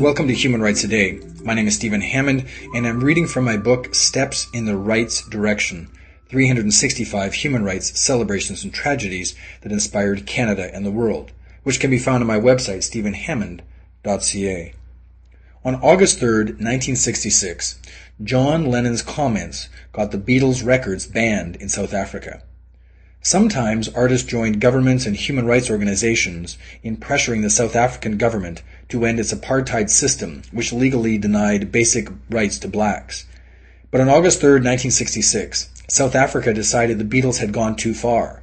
Welcome to Human Rights Today. My name is Stephen Hammond, and I'm reading from my book Steps in the Rights Direction 365 Human Rights Celebrations and Tragedies that Inspired Canada and the World, which can be found on my website, stephenhammond.ca. On August 3, 1966, John Lennon's comments got the Beatles' records banned in South Africa. Sometimes artists joined governments and human rights organizations in pressuring the South African government to end its apartheid system, which legally denied basic rights to blacks. But on August 3, 1966, South Africa decided the Beatles had gone too far.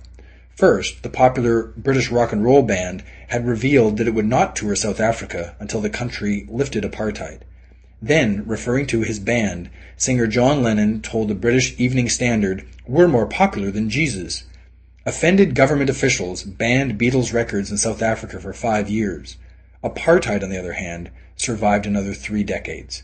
First, the popular British rock and roll band had revealed that it would not tour South Africa until the country lifted apartheid. Then, referring to his band, singer John Lennon told the British Evening Standard, We're more popular than Jesus. Offended government officials banned Beatles records in South Africa for five years. Apartheid, on the other hand, survived another three decades.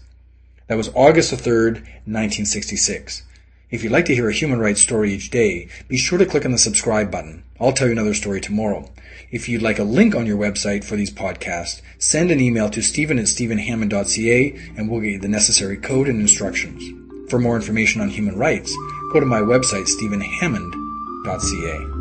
That was August 3rd, 1966. If you'd like to hear a human rights story each day, be sure to click on the subscribe button. I'll tell you another story tomorrow. If you'd like a link on your website for these podcasts, send an email to stephen at stephenhammond.ca and we'll get you the necessary code and instructions. For more information on human rights, go to my website, stephenhammond.ca. Ca.